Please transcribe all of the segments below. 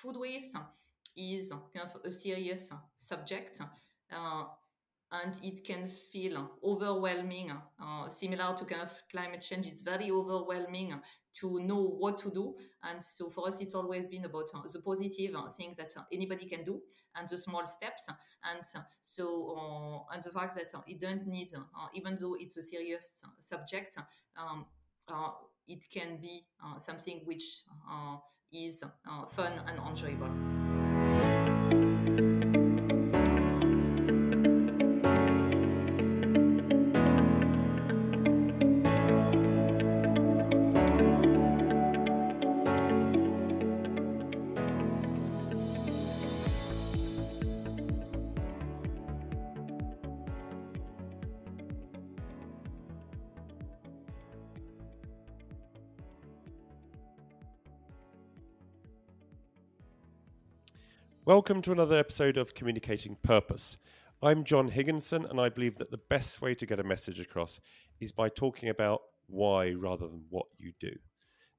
food waste is kind of a serious subject. Uh, and it can feel overwhelming, uh, similar to kind of climate change. It's very overwhelming to know what to do. And so for us, it's always been about uh, the positive uh, things that uh, anybody can do and the small steps. And so, uh, and the fact that uh, it don't need, even though it's a serious subject, um, it can be uh, something which uh, is uh, fun and enjoyable. Welcome to another episode of Communicating Purpose. I'm John Higginson, and I believe that the best way to get a message across is by talking about why rather than what you do.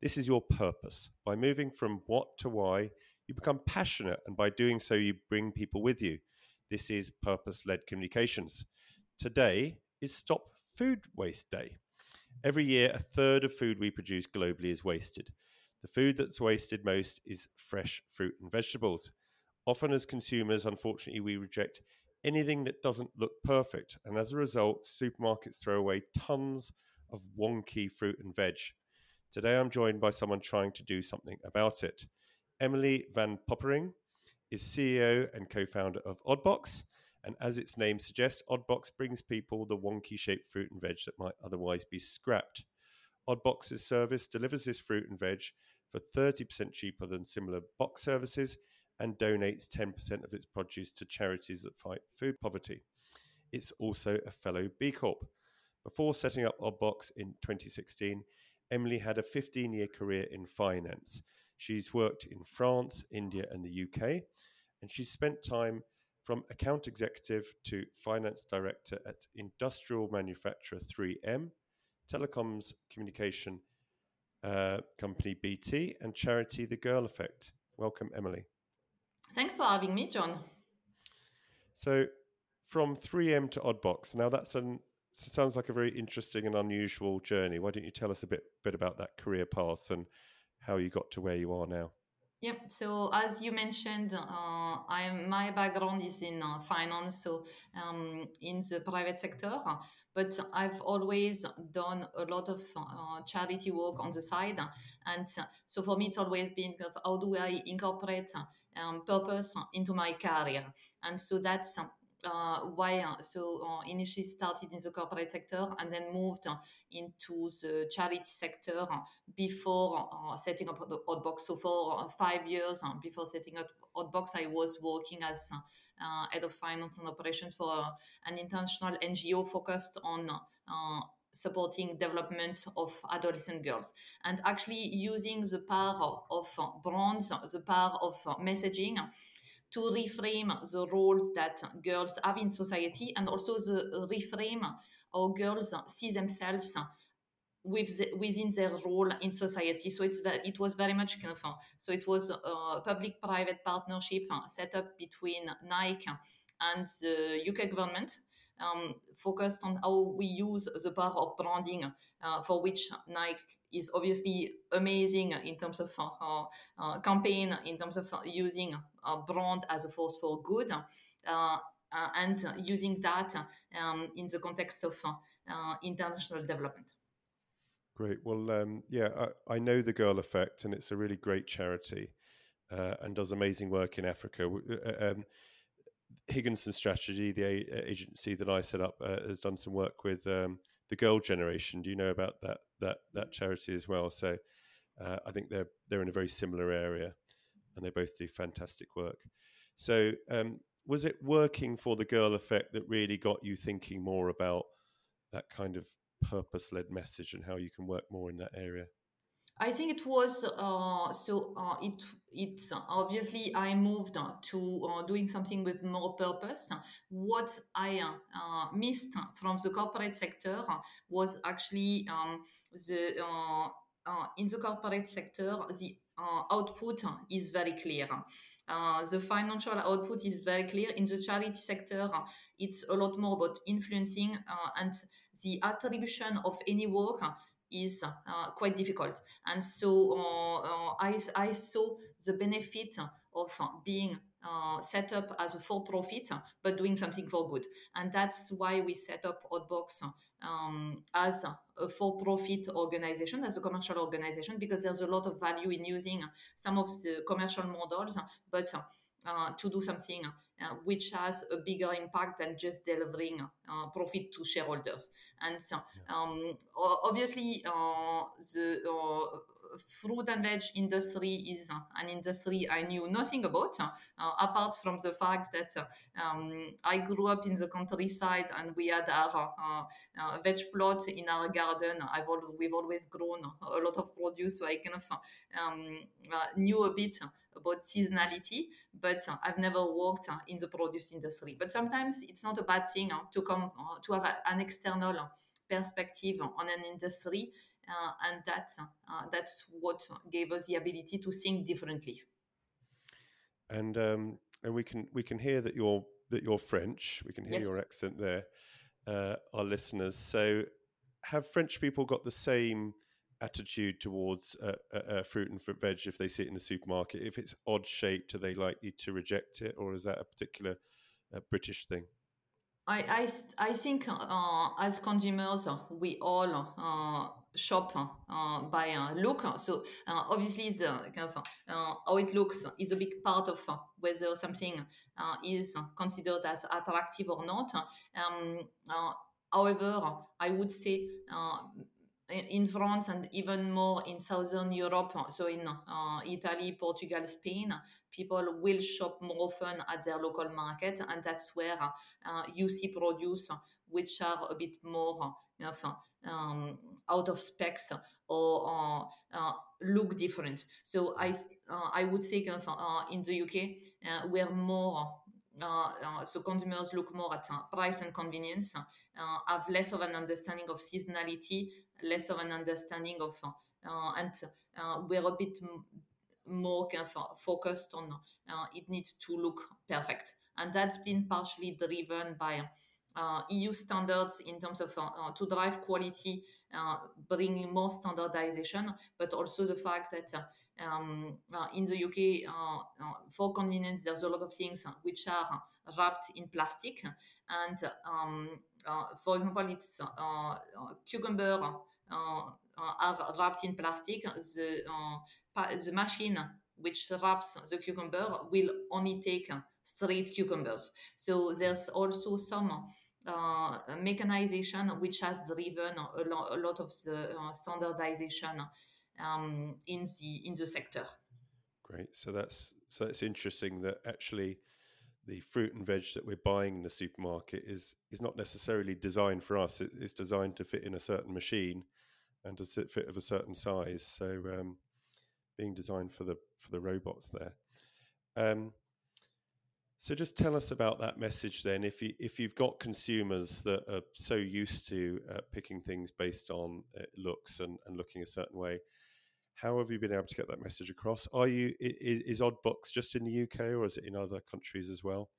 This is your purpose. By moving from what to why, you become passionate, and by doing so, you bring people with you. This is purpose led communications. Today is Stop Food Waste Day. Every year, a third of food we produce globally is wasted. The food that's wasted most is fresh fruit and vegetables. Often, as consumers, unfortunately, we reject anything that doesn't look perfect. And as a result, supermarkets throw away tons of wonky fruit and veg. Today, I'm joined by someone trying to do something about it. Emily Van Poppering is CEO and co founder of Oddbox. And as its name suggests, Oddbox brings people the wonky shaped fruit and veg that might otherwise be scrapped. Oddbox's service delivers this fruit and veg for 30% cheaper than similar box services and donates 10% of its produce to charities that fight food poverty. It's also a fellow B Corp. Before setting up Oddbox in 2016, Emilie had a 15 year career in finance. She's worked in France, India, and the UK, and she's spent time from account executive to finance director at industrial manufacturer 3M, telecoms communication uh, company BT, and charity The Girl Effect. Welcome, Emilie. Thanks for having me, John. So, from 3M to Oddbox, now that's sounds like a very interesting and unusual journey. Why don't you tell us a bit bit about that career path and how you got to where you are now? Yeah. So as you mentioned, uh, I'm my background is in uh, finance, so um, in the private sector. But I've always done a lot of uh, charity work on the side, and so for me, it's always been how do I incorporate um, purpose into my career, and so that's why uh, so uh, initially started in the corporate sector and then moved uh, into the charity sector before uh, setting up the Oddbox. So for uh, five years before setting up Oddbox, I was working as head of finance and operations for an international NGO focused on supporting development of adolescent girls and actually using the power of brands the power of messaging to reframe the roles that girls have in society and also the reframe how girls see themselves with the, within their role in society. So it's it was very much kind of so it was a public-private partnership set up between Nike and the UK government um, focused on how we use the power of branding, uh, for which Nike is obviously amazing in terms of uh, uh, campaign, in terms of using a brand as a force for good. Uh, and using that um, in the context of uh, international development. Great. Well, um, yeah, I, I, know the Girl Effect, and it's a really great charity uh, and does amazing work in Africa. Um, Higginson Strategy, the a- agency that I set up, uh, has done some work with um, the Girl Generation. Do you know about that that that charity as well? So uh, I think they're they're in a very similar area, and they both do fantastic work. So um, was it working for the Girl Effect that really got you thinking more about that kind of purpose led message and how you can work more in that area? I think it was uh, so. Uh, it it's obviously I moved to uh, doing something with more purpose. What I uh, missed from the corporate sector was actually um, the uh, in the corporate sector, the output is very clear. Uh, the financial output is very clear. In the charity sector, it's a lot more about influencing uh, and the attribution of any work is uh, quite difficult. And so I, I saw the benefit of being uh, set up as a for profit, but doing something for good. And that's why we set up Oddbox um, as a for profit organization, as a commercial organization, because there's a lot of value in using some of the commercial models, but uh, to do something uh, which has a bigger impact than just delivering uh, profit to shareholders. And so, um, obviously, uh, the fruit and veg industry is an industry I knew nothing about, uh, apart from the fact that um, I grew up in the countryside and we had our uh, uh, veg plot in our garden. I've al- we've always grown a lot of produce, so I kind of um, knew a bit about seasonality, but I've never worked in the produce industry. But sometimes it's not a bad thing to come to have an external perspective on an industry uh, and that's uh, that's what gave us the ability to think differently. And um, and we can we can hear that you're that you're French. We can hear yes. your accent there, uh, our listeners. So, have French people got the same attitude towards uh, uh, fruit and fruit veg if they see it in the supermarket? If it's odd shaped, are they likely to reject it, or is that a particular uh, British thing? I, I, I think uh, as consumers, we all uh, shop uh, by uh, look. So uh, obviously, the kind of uh, how it looks is a big part of whether something is considered as attractive or not. Um, however, I would say in France and even more in Southern Europe, so in uh, Italy, Portugal, Spain, people will shop more often at their local market, and that's where uh, you see produce which are a bit more you know, um, out of specs or uh, uh, look different. So I uh, I would say kind of, uh, in the UK we're more Uh, uh, so consumers look more at uh, price and convenience, uh, have less of an understanding of seasonality, less of an understanding of, and we're a bit more kind of focused on it needs to look perfect. And that's been partially driven by uh, Uh, EU standards in terms of uh, uh, to drive quality, uh, bringing more standardization, but also the fact that uh, um, in the UK, for convenience, there's a lot of things which are wrapped in plastic, and um, for example, it's cucumber are wrapped in plastic. The the machine which wraps the cucumber will only take straight cucumbers. So there's also some uh, mechanization which has driven a, lo- a lot of the uh, standardization um, in the in the sector. Great. So that's so it's interesting that actually the fruit and veg that we're buying in the supermarket is is not necessarily designed for us. It, it's designed to fit in a certain machine and to fit of a certain size. So um, being designed for the for the robots there. Um, so just tell us about that message then. If you if you've got consumers that are so used to uh, picking things based on uh, looks and, and looking a certain way, how have you been able to get that message across? Are you is, is Oddbox just in the UK or is it in other countries as well?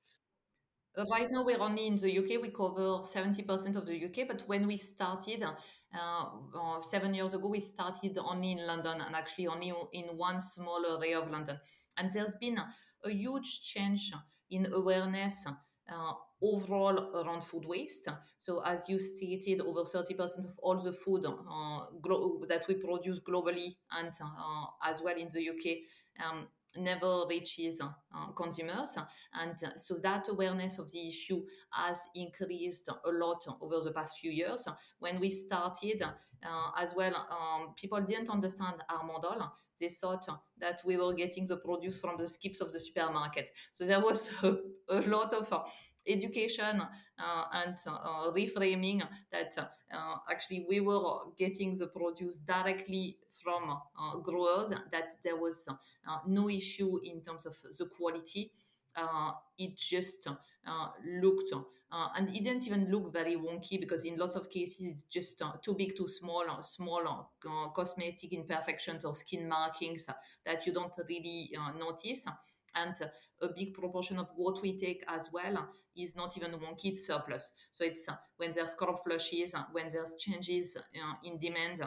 Right now, we're only in the UK. We cover 70% of the UK. But when we started uh, uh, seven years ago, we started only in London and actually only in one small area of London. And there's been a huge change in awareness uh, overall around food waste. So, as you stated, over 30% of all the food uh, glo- that we produce globally and uh, as well in the UK um, never reaches uh, consumers. And so that awareness of the issue has increased a lot over the past few years. When we started uh, as well, um, people didn't understand our model. They thought that we were getting the produce from the skips of the supermarket. So there was a, a lot of uh, education uh, and uh, reframing that uh, actually we were getting the produce directly from uh, growers that there was uh, no issue in terms of the quality. Uh, it just uh, looked uh, and it didn't even look very wonky because in lots of cases it's just uh, too big too small uh, small cosmetic imperfections or skin markings that you don't really notice and a big proportion of what we take as well is not even wonky it's surplus so it's uh, when there's crop flushes uh, when there's changes uh, in demand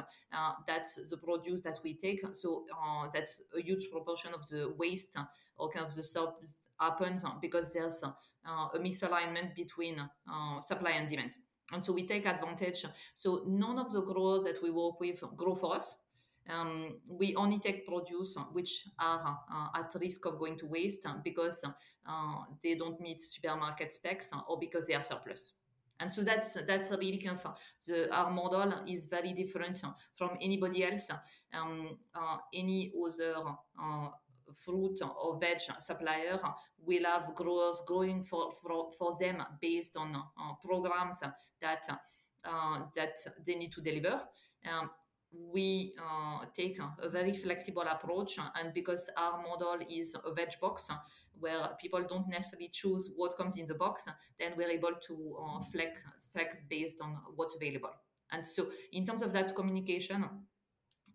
that's the produce that we take so that's a huge proportion of the waste or kind of the surplus happens because there's uh, a misalignment between uh, supply and demand. And so we take advantage. So none of the growers that we work with grow for us. Um, we only take produce which are uh, at risk of going to waste because uh, they don't meet supermarket specs or because they are surplus. And so that's that's really kind of the our model is very different from anybody else. Um, uh, any other uh, fruit or veg supplier will have growers growing for, for, for them based on uh, programs that uh, that they need to deliver. Um, we uh, take a very flexible approach, and because our model is a veg box where people don't necessarily choose what comes in the box, then we're able to uh, flex, flex based on what's available. And so, in terms of that communication,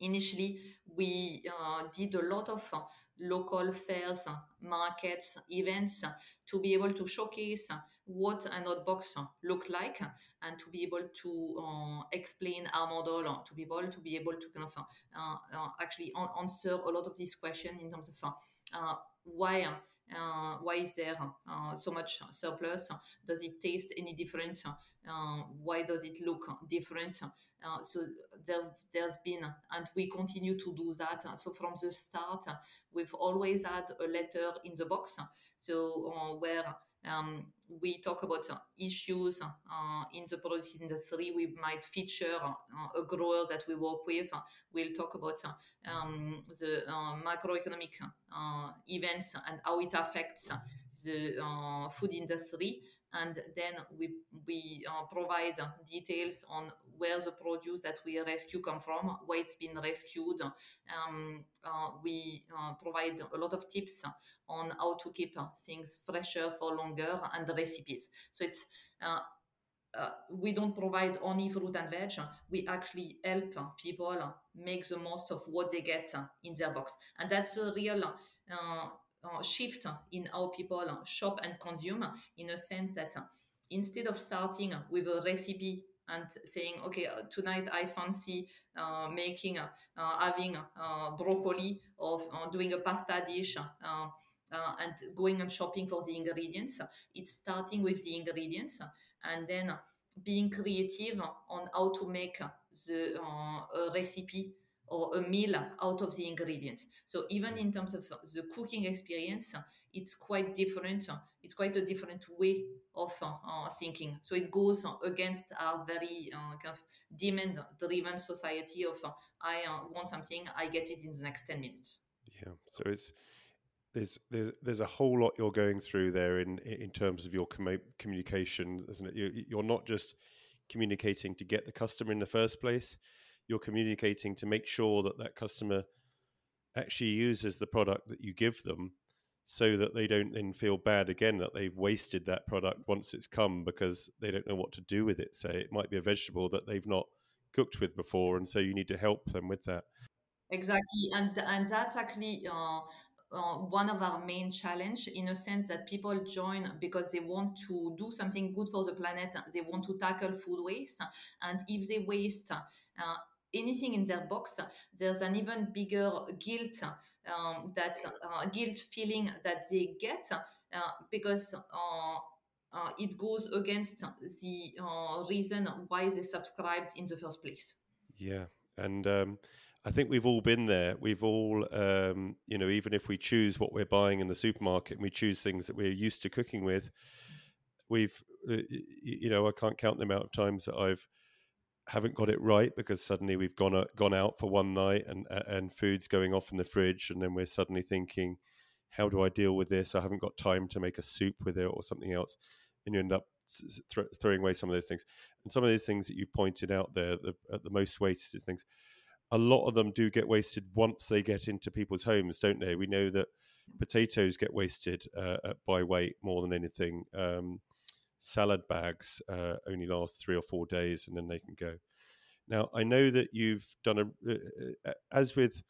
initially we uh, did a lot of uh, local fairs, markets, events to be able to showcase what an box looked like and to be able to uh, explain our model to people, to be able to kind of uh, uh, actually answer a lot of these questions in terms of uh, why uh, why is there uh, so much surplus? Does it taste any different? Uh, why does it look different? Uh, so there, there's been, and we continue to do that. So from the start, we've always had a letter in the box. So uh, where um, we talk about uh, issues uh, in the produce industry. We might feature uh, a grower that we work with. We'll talk about um, the macroeconomic events and how it affects the food industry and then we we uh, provide details on where the produce that we rescue come from, where it's been rescued. Um, uh, we uh, provide a lot of tips on how to keep things fresher for longer and recipes. So it's uh, uh, we don't provide only fruit and veg. We actually help people make the most of what they get in their box, and that's a real uh, uh, shift in how people shop and consume in a sense that instead of starting with a recipe and saying, okay, uh, tonight I fancy uh, making, uh, having uh, broccoli or uh, doing a pasta dish. Uh, and going and shopping for the ingredients. It's starting with the ingredients and then being creative on how to make the recipe or a meal out of the ingredients. So even in terms of the cooking experience, it's quite different. It's quite a different way of uh, thinking. So it goes against our very uh, kind of demand-driven society of uh, I uh, want something, I get it in the next ten minutes. Yeah. So it's there's there's there's a whole lot you're going through there in in terms of your com- communication, isn't it? You're not just communicating to get the customer in the first place. You're communicating to make sure that that customer actually uses the product that you give them so that they don't then feel bad again that they've wasted that product once it's come because they don't know what to do with it. Say it might be a vegetable that they've not cooked with before and so you need to help them with that. Exactly. And and that's actually uh, uh, one of our main challenge in a sense that people join because they want to do something good for the planet. They want to tackle food waste. And if they waste uh, anything in their box, there's an even bigger guilt um, that uh, guilt feeling that they get uh, because uh, uh it goes against the reason why they subscribed in the first place. Yeah, and um, I think we've all been there. We've all, um, you know, even if we choose what we're buying in the supermarket and we choose things that we're used to cooking with, we've, uh, you know, I can't count the amount of times that I've haven't got it right because suddenly we've gone uh, gone out for one night and and food's going off in the fridge and then we're suddenly thinking how do I deal with this? I haven't got time to make a soup with it or something else. And you end up th- throwing away some of those things. And some of those things that you've pointed out there the, the most wasted things a lot of them do get wasted once they get into people's homes, don't they? We know that potatoes get wasted uh, by weight more than anything. Um, salad bags uh, only last three or four days and then they can go. Now, I know that you've done a, uh, uh, as with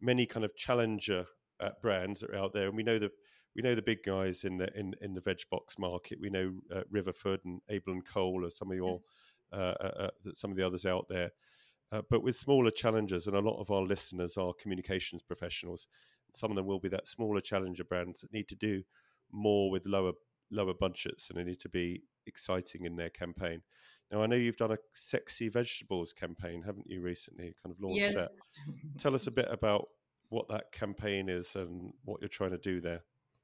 many kind of challenger uh, brands that are out there, and we know the we know the big guys in the in, in the veg box market. We know uh, Riverford and Abel and Cole are some of your yes. uh, some of the others out there. But with smaller challengers, and a lot of our listeners are communications professionals, some of them will be that smaller challenger brands that need to do more with lower lower budgets and they need to be exciting in their campaign. Now, I know you've done a sexy vegetables campaign, haven't you, recently? Kind of launched yes. that. Tell us a bit about what that campaign is and what you're trying to do there.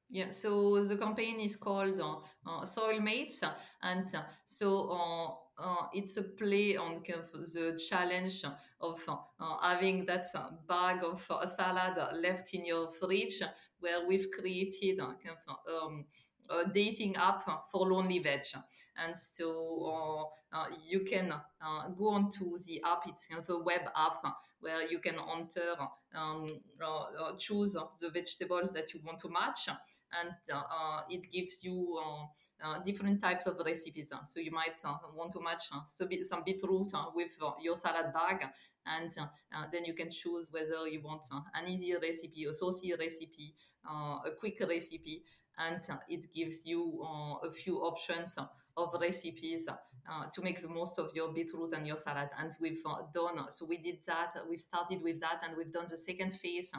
Yeah, so the campaign is called uh, uh, Soil Mates, and uh, so uh, uh, it's a play on kind of the challenge of uh, having that bag of salad left in your fridge, where we've created kind of um, a dating app for lonely veg. And so uh, uh, you can uh, go onto the app. It's kind of a web app where you can enter, um, choose the vegetables that you want to match, and it gives you uh, different types of recipes. So you might uh, want to match uh, some beetroot with your salad bag, and then you can choose whether you want an easy recipe, a saucy recipe, a quick recipe, and it gives you a few options of recipes uh, to make the most of your beetroot and your salad. And we've uh, done so. We did that. We started with that, and we've done the second phase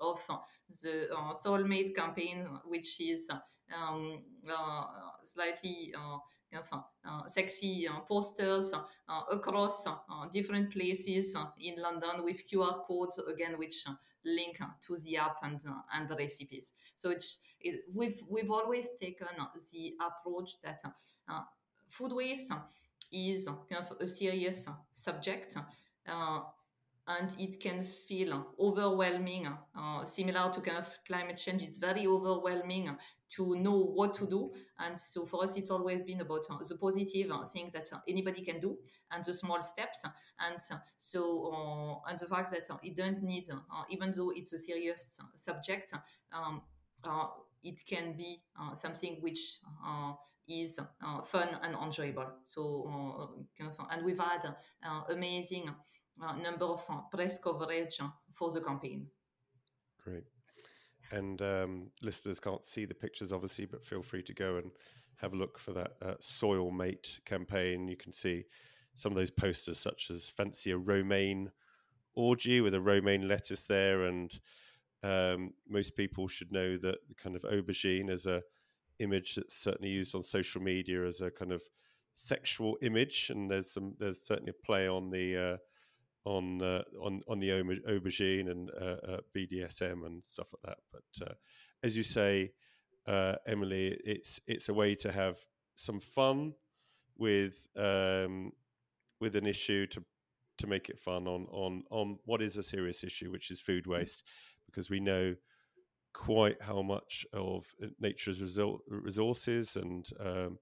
of uh, the uh, Soil Mates campaign, which is um, uh, slightly uh, uh, sexy uh, posters uh, across different places in London with QR codes again, which link to the app and and the recipes. So it's it, we've we've always taken the approach that food waste is kind of a serious subject. Uh, and it can feel overwhelming, uh, similar to kind of climate change. It's very overwhelming to know what to do. And so for us, it's always been about uh, the positive uh, things that uh, anybody can do and the small steps. And so, uh, and the fact that uh, it don't need, even though it's a serious subject, um, it can be something which is fun and enjoyable. So, and we've had amazing uh, number of press coverage for the campaign. Great. And um, listeners can't see the pictures, obviously, but feel free to go and have a look for that uh, Soil Mate campaign. You can see some of those posters, such as fancy a romaine orgy with a romaine lettuce there. And um, most people should know that the kind of aubergine is a image that's certainly used on social media as a kind of sexual image. And there's some, there's certainly a play on the, uh, on uh, on on the aubergine and uh, uh BDSM and stuff like that. But uh, as you say, uh, Emilie, it's it's a way to have some fun with um, with an issue to to make it fun on on on what is a serious issue, which is food waste, because we know quite how much of nature's resources and um,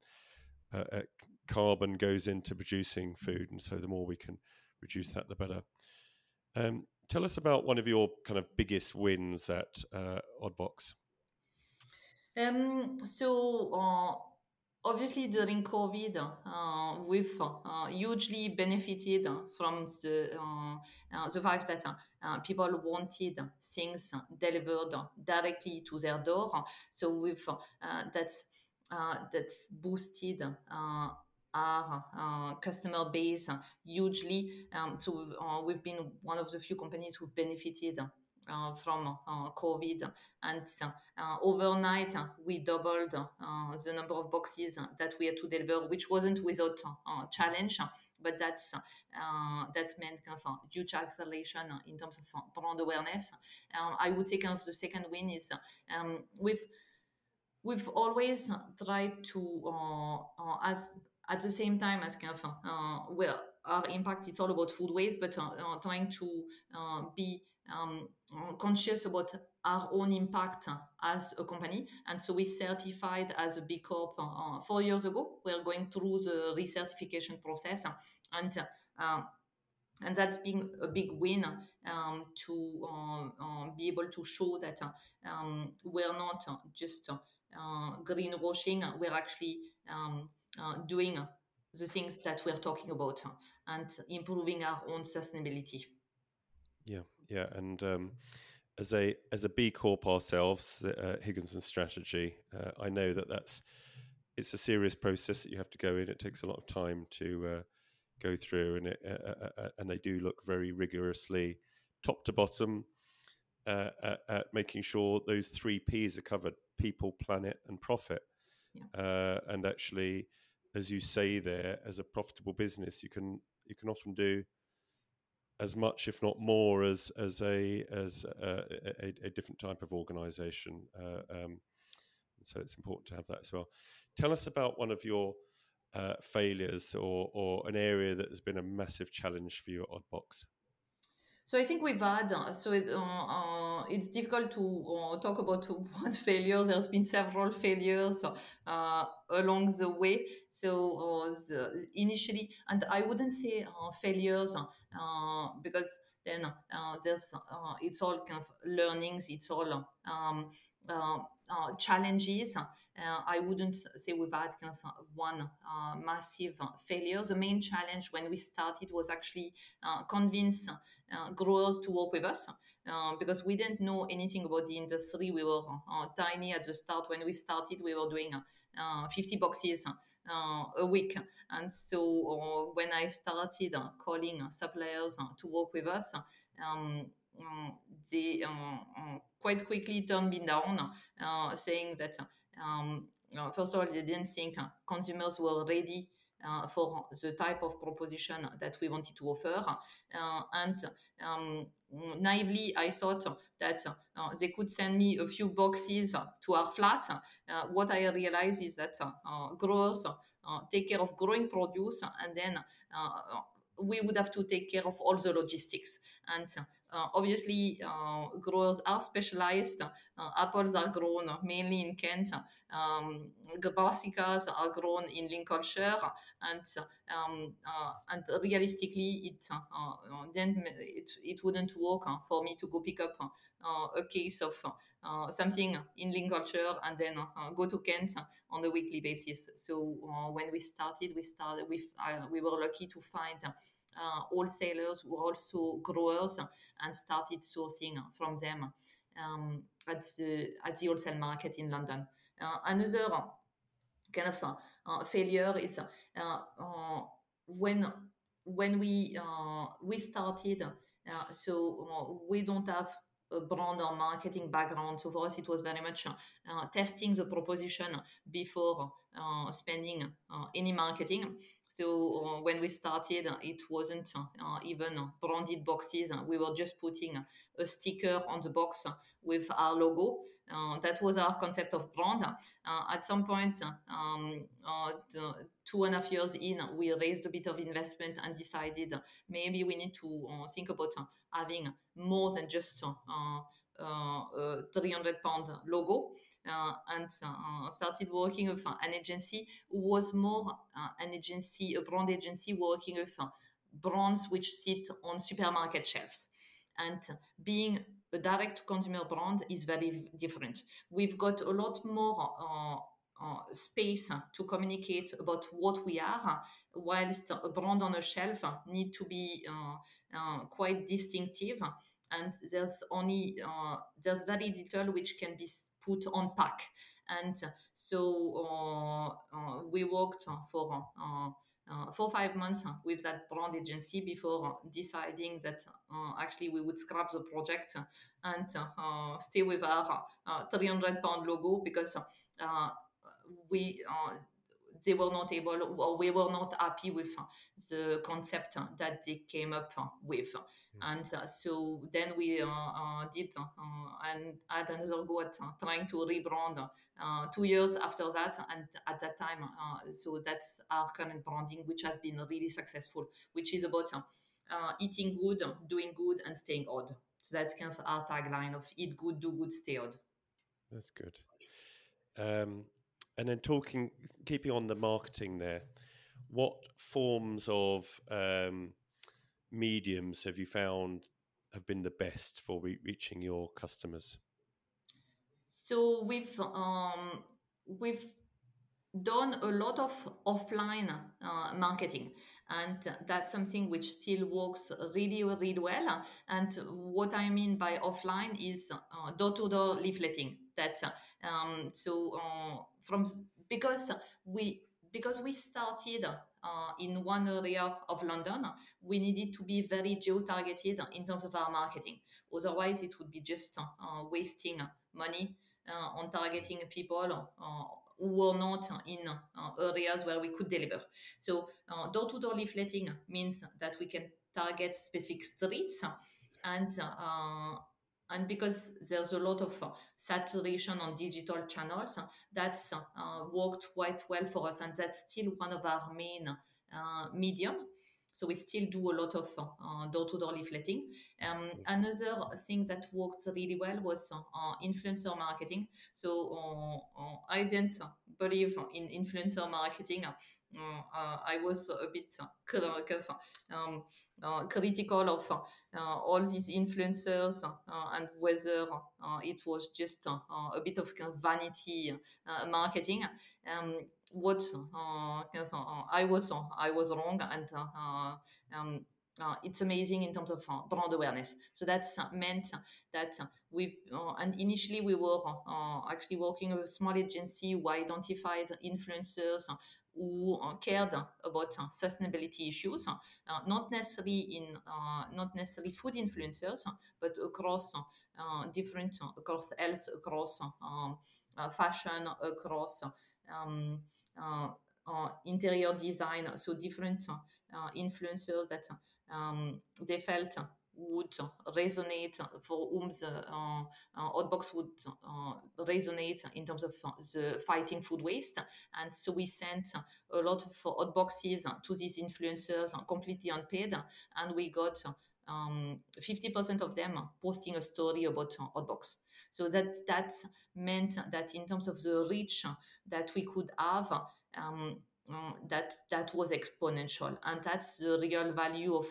uh, carbon goes into producing food, and so the more we can reduce that, the better. Um, tell us about one of your kind of biggest wins at uh, Oddbox. Um, so, uh, obviously, during COVID, uh, we've uh, hugely benefited from the, uh, uh, the fact that people wanted things delivered directly to their door. So, we've that's that's boosted our uh, customer base hugely. Um, so uh, we've been one of the few companies who've benefited uh, from uh, COVID. And uh, overnight, we doubled the number of boxes that we had to deliver, which wasn't without challenge, but that's that meant kind of huge acceleration in terms of brand awareness. Um, I would say kind of the second win is um, we've we've always tried to as at the same time as kind of uh, well our impact it's all about food waste but uh, uh, trying to uh, be um, conscious about our own impact as a company. And so we certified as a b corp uh, four years ago. We're going through the recertification process. And um, and that's been a big win um, to uh, be able to show that um, we're not just greenwashing, we're actually um, doing the things that we're talking about and improving our own sustainability. Yeah, yeah, and um, as a as a B Corp ourselves, uh, Higginson Strategy, uh, I know that that's it's a serious process that you have to go in. It takes a lot of time to uh, go through, and it, uh, uh, uh, and they do look very rigorously, top to bottom, at, at, making sure those three P's are covered: people, planet, and profit. Yeah. and actually, as you say there, as a profitable business, you can you can often do as much, if not more, as as a as a, a, a different type of organisation. Uh, um, so it's important to have that as well. Tell us about one of your uh, failures or or an area that has been a massive challenge for you at Oddbox. So I think we've had so it, uh, uh, it's difficult to uh, talk about one failure. There's been several failures uh, along the way. So uh, the, initially, and I wouldn't say uh, failures because then there's it's all kind of learnings. It's all um, uh, challenges. Uh, I wouldn't say we've had kind of one uh, massive failure. The main challenge when we started was actually convince growers to work with us because we didn't know anything about the industry. We were tiny at the start. When we started, we were doing 50 boxes uh, a week. And so uh, when I started uh, calling suppliers to work with us, um, they quite quickly turned me down, saying that um, first of all, they didn't think consumers were ready uh, for the type of proposition that we wanted to offer. Uh, and um, naively, I thought that uh, they could send me a few boxes to our flat. what I realized is that growers take care of growing produce and then we would have to take care of all the logistics. And uh, Uh, obviously, uh, growers are specialized. Uh, apples are grown mainly in Kent. Um, brassicas are grown in Lincolnshire, and um, uh, and realistically, it uh, then it, it wouldn't work for me to go pick up a case of something in Lincolnshire and then go to Kent on a weekly basis. So when we started, we started with we were lucky to find uh, wholesalers who are also growers and started sourcing from them um, at the at the wholesale market in London. Uh, another kind of uh, failure is when when we we started. so we don't have a brand or marketing background. So for us, it was very much uh, testing the proposition before uh, spending uh, any marketing. So uh, when we started, uh, it wasn't uh, uh even uh, branded boxes. We were just putting a sticker on the box with our logo. Uh, that was our concept of brand. at some point, um, two and a half years in, we raised a bit of investment and decided maybe we need to think about having more than just uh, 300 pound logo uh, and uh, started working with an agency who was more an agency, a brand agency working with brands which sit on supermarket shelves. And being a direct consumer brand is very different. We've got a lot more uh, uh, space to communicate about what we are, whilst a brand on a shelf need to be uh, quite distinctive and there's only uh, there's very little which can be put on pack. And so uh, uh, we worked for uh, uh, for five months with that brand agency before deciding that uh, actually we would scrap the project and stay with our 300 pound logo because we they were not able or we were not happy with uh, the concept uh, that they came up uh, with. Mm. and uh, so then we uh, uh, did and had another go at trying to rebrand two years after that. And at that time so that's our current branding which has been really successful which is about eating good doing good and staying odd. So that's kind of our tagline of eat good do good stay odd. That's good. Um, and then talking, keeping on the marketing there, what forms of um, mediums have you found have been the best for re- reaching your customers? So we've um, we've done a lot of offline uh, marketing. And that's something which still works really really well. And what i mean by offline is uh, door-to-door leafleting that um, so uh, from because we because we started uh, in one area of London, we needed to be very geo-targeted in terms of our marketing. Otherwise, it would be just uh, wasting money uh, on targeting people uh, who were not in uh, areas where we could deliver. So door-to-door leafleting means that we can target specific streets and and because there's a lot of uh, saturation on digital channels, uh, that's uh, worked quite well for us, and that's still one of our main medium. So we still do a lot of uh, door-to-door leafleting. Um, another thing that worked really well was uh, influencer marketing. So uh, I didn't believe in influencer marketing. I was a bit um, uh, critical of uh, all these influencers uh, and whether it was just a bit of vanity marketing. Um, what I was I was wrong and um, uh, it's amazing in terms of uh, brand awareness. So that's meant that we've, and initially we were actually working with a small agency who identified influencers who cared about sustainability issues, uh, not necessarily in uh, not necessarily food influencers, but across uh, different across health, across um, fashion, across um, interior design. So different influencers that um, they felt would resonate for whom the uh, uh, Oddbox would uh, resonate in terms of the fighting food waste. And so we sent a lot of Oddboxes to these influencers completely unpaid, and we got um, 50% of them posting a story about Oddbox. So that that meant that in terms of the reach that we could have, um, um, that that was exponential, and that's the real value of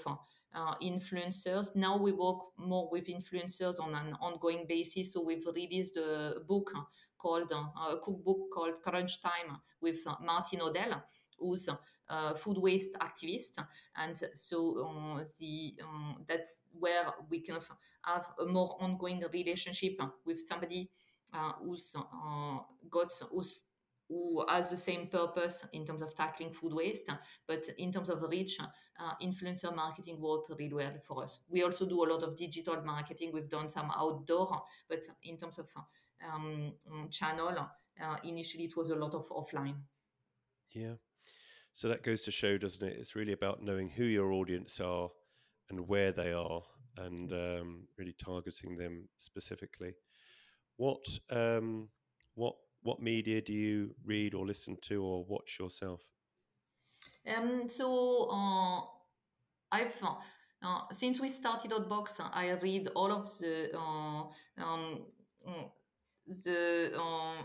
uh, influencers. Now we work more with influencers on an ongoing basis. So we've released a book called uh, a cookbook called Crunch Time with uh, Martin Odell, who's a food waste activist, and so um, the um, that's where we can have a more ongoing relationship with somebody uh, who's uh, got who's who has the same purpose in terms of tackling food waste, but in terms of reach, uh, influencer marketing worked really well for us. We also do a lot of digital marketing. We've done some outdoor, but in terms of um, channel, uh, initially it was a lot of offline. Yeah. So that goes to show, doesn't it? It's really about knowing who your audience are and where they are and um, really targeting them specifically. What um, what what media do you read or listen to or watch yourself? Um, so uh, I've uh, since we started Oddbox, I read all of the uh, um, the uh,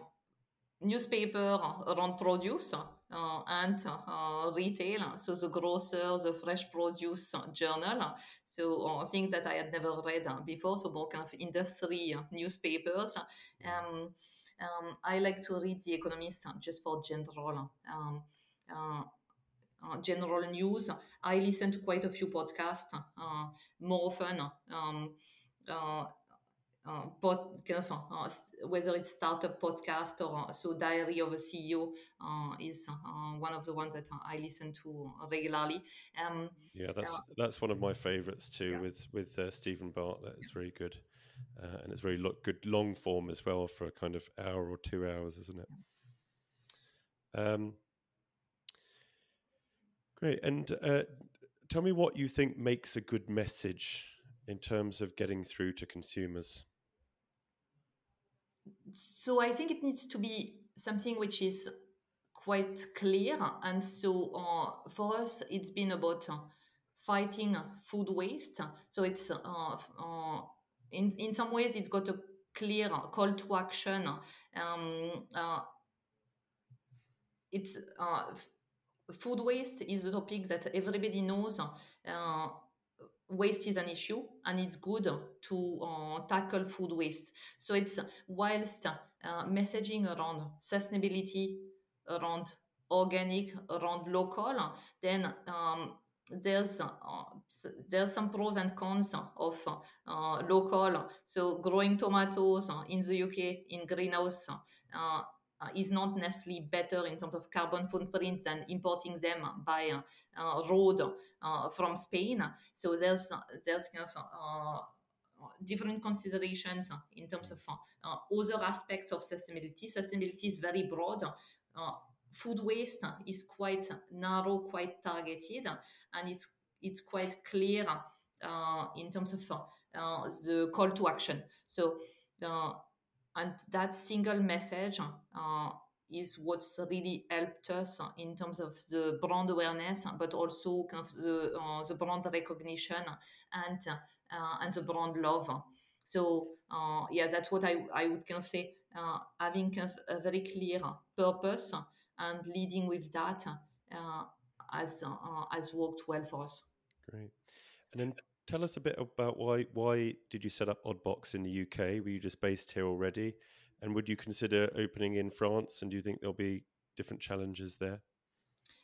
newspaper around produce uh, and uh, retail. So the grocer, the fresh produce journal. So uh, things that I had never read before. So more kind of industry newspapers. Um, um, I like to read The Economist just for general. Um, uh, uh, general news. I listen to quite a few podcasts uh, more often. Um, uh, uh, pod, kind of, uh, whether it's startup podcast or so diary of a ceo uh, is uh, one of the ones that i listen to regularly um, yeah that's that's one of my favorites too yeah. with with steven bartlett it's very good uh, and it's very lo- good long form as well for a kind of hour or two hours, isn't it? Um, great. And uh, tell me what you think makes a good message in terms of getting through to consumers. So I think it needs to be something which is quite clear. And so uh, for us, it's been about uh, fighting food waste. So it's uh, uh in, in some ways it's got a clear call to action. Um, uh, it's uh, food waste is a topic that everybody knows. Uh, waste is an issue and it's good to uh, tackle food waste. So it's whilst uh, messaging around sustainability, around organic, around local, then um, there's uh, there's some pros and cons of uh, local. So growing tomatoes in the UK in greenhouse uh, is not necessarily better in terms of carbon footprint than importing them by uh, road uh, from Spain. So there's there's kind of different considerations in terms of other aspects of sustainability. Sustainability is very broad food waste is quite narrow, quite targeted, and it's it's quite clear uh, in terms of uh, the call to action. So, uh, and that single message uh, is what's really helped us in terms of the brand awareness, but also kind of the uh, the brand recognition and uh, and the brand love. So yeah, that's what I, I would kind of say. having kind of a very clear purpose and leading with that uh, has uh, worked well for us. Great, and then tell us a bit about why why did you set up Oddbox in the UK? Were you just based here already, and would you consider opening in France? And do you think there'll be different challenges there?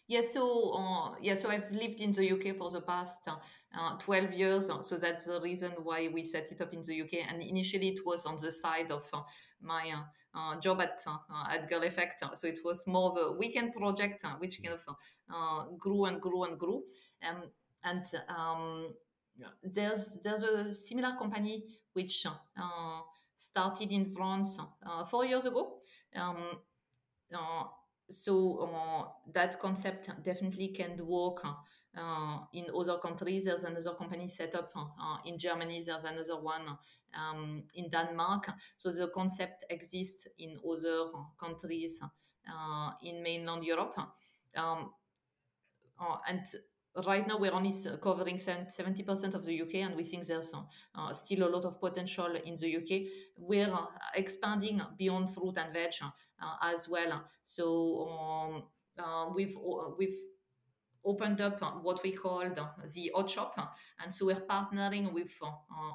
Yeah, so uh, yeah, so I've lived in the UK for the past uh, 12 years, so that's the reason why we set it up in the UK. And initially, it was on the side of uh, my uh, uh, job at uh, at Girl Effect, so it was more of a weekend project, which kind of grew and grew and grew. Um, and um, there's there's a similar company which started in France four years ago. Um, so uh, that concept definitely can work uh, in other countries. There's another company set up uh, in Germany. There's another one um, in Denmark. So the concept exists in other countries uh, in mainland Europe. Um, uh, and right now we're only covering 70% of the UK and we think there's uh, still a lot of potential in the UK. We're uh, expanding beyond fruit and veg uh, as well. So um, uh, we've uh, we've opened up uh, what we called uh, the hot shop uh, and so we're partnering with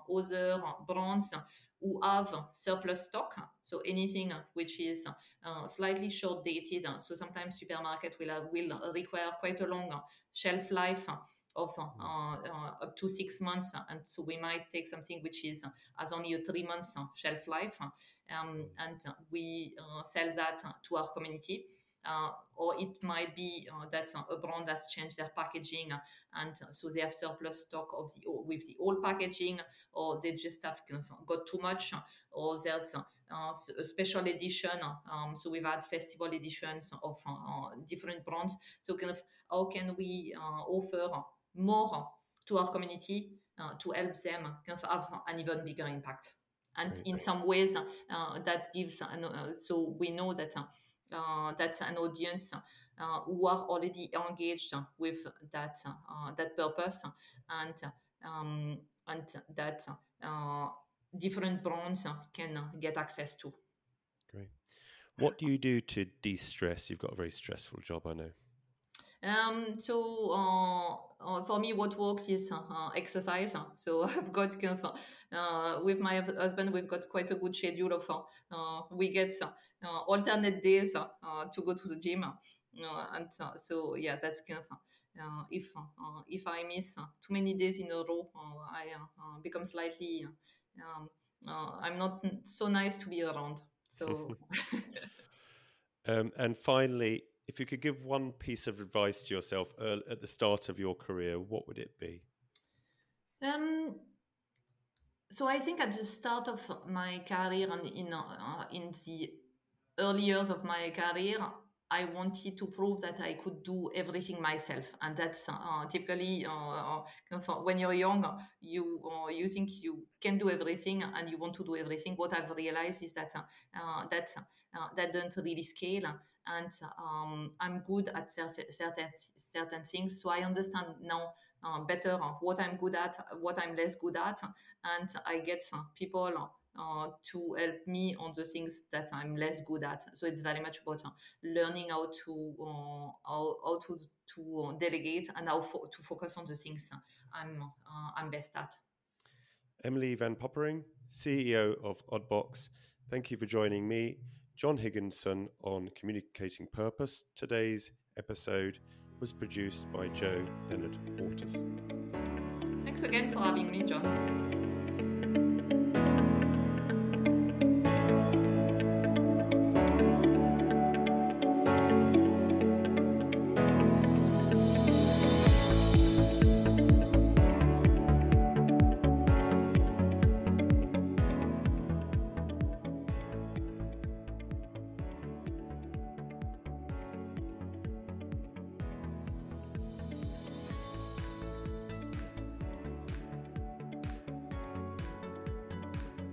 other brands who have surplus stock. So anything which is uh, slightly short dated. So sometimes supermarket will have, will require quite a long shelf life of mm. uh, uh, up to six months, and so we might take something which is uh, has only a three months shelf life, um, and we uh, sell that to our community. Uh, or it might be uh, that a brand has changed their packaging and so they have surplus stock of the with the old packaging or they just have kind of got too much or there's uh, a special edition um, so we've had festival editions of uh, different brands. So kind of how can we uh, offer more to our community to help them kind of have an even bigger impact? And in some ways that gives so we know that uh, that's an audience uh, who are already engaged with that uh, that purpose and um, and that different brands can get access to. Great. What do you do to de-stress? You've got a very stressful job, I know. Um, so uh, uh, for me, what works is uh, exercise. So I've got uh, with my husband, we've got quite a good schedule of uh, we get uh, alternate days to go to the gym, and so yeah, that's kind of if if I miss too many days in a row, I become slightly um, I'm not so nice to be around. So. um, and finally, if you could give one piece of advice to yourself at the start of your career, what would it be? Um, so I think at the start of my career and in uh, in the early years of my career, I wanted to prove that I could do everything myself, and that's uh, typically uh, uh when you're young, you uh, you think you can do everything and you want to do everything. What I've realized is that uh, that that doesn't really scale, and um, I'm good at certain certain things. So I understand now uh, better what I'm good at, what I'm less good at, and I get people uh, to help me on the things that I'm less good at. So it's very much about uh, learning how to uh, how, how to to delegate and how fo- to focus on the things I'm uh, I'm best at. Emilie Vanpoperinghe, CEO of Oddbox, thank you for joining me, John Higginson, on communicating purpose. Today's episode was produced by Joe Leonard Waters. Thanks again for having me, John.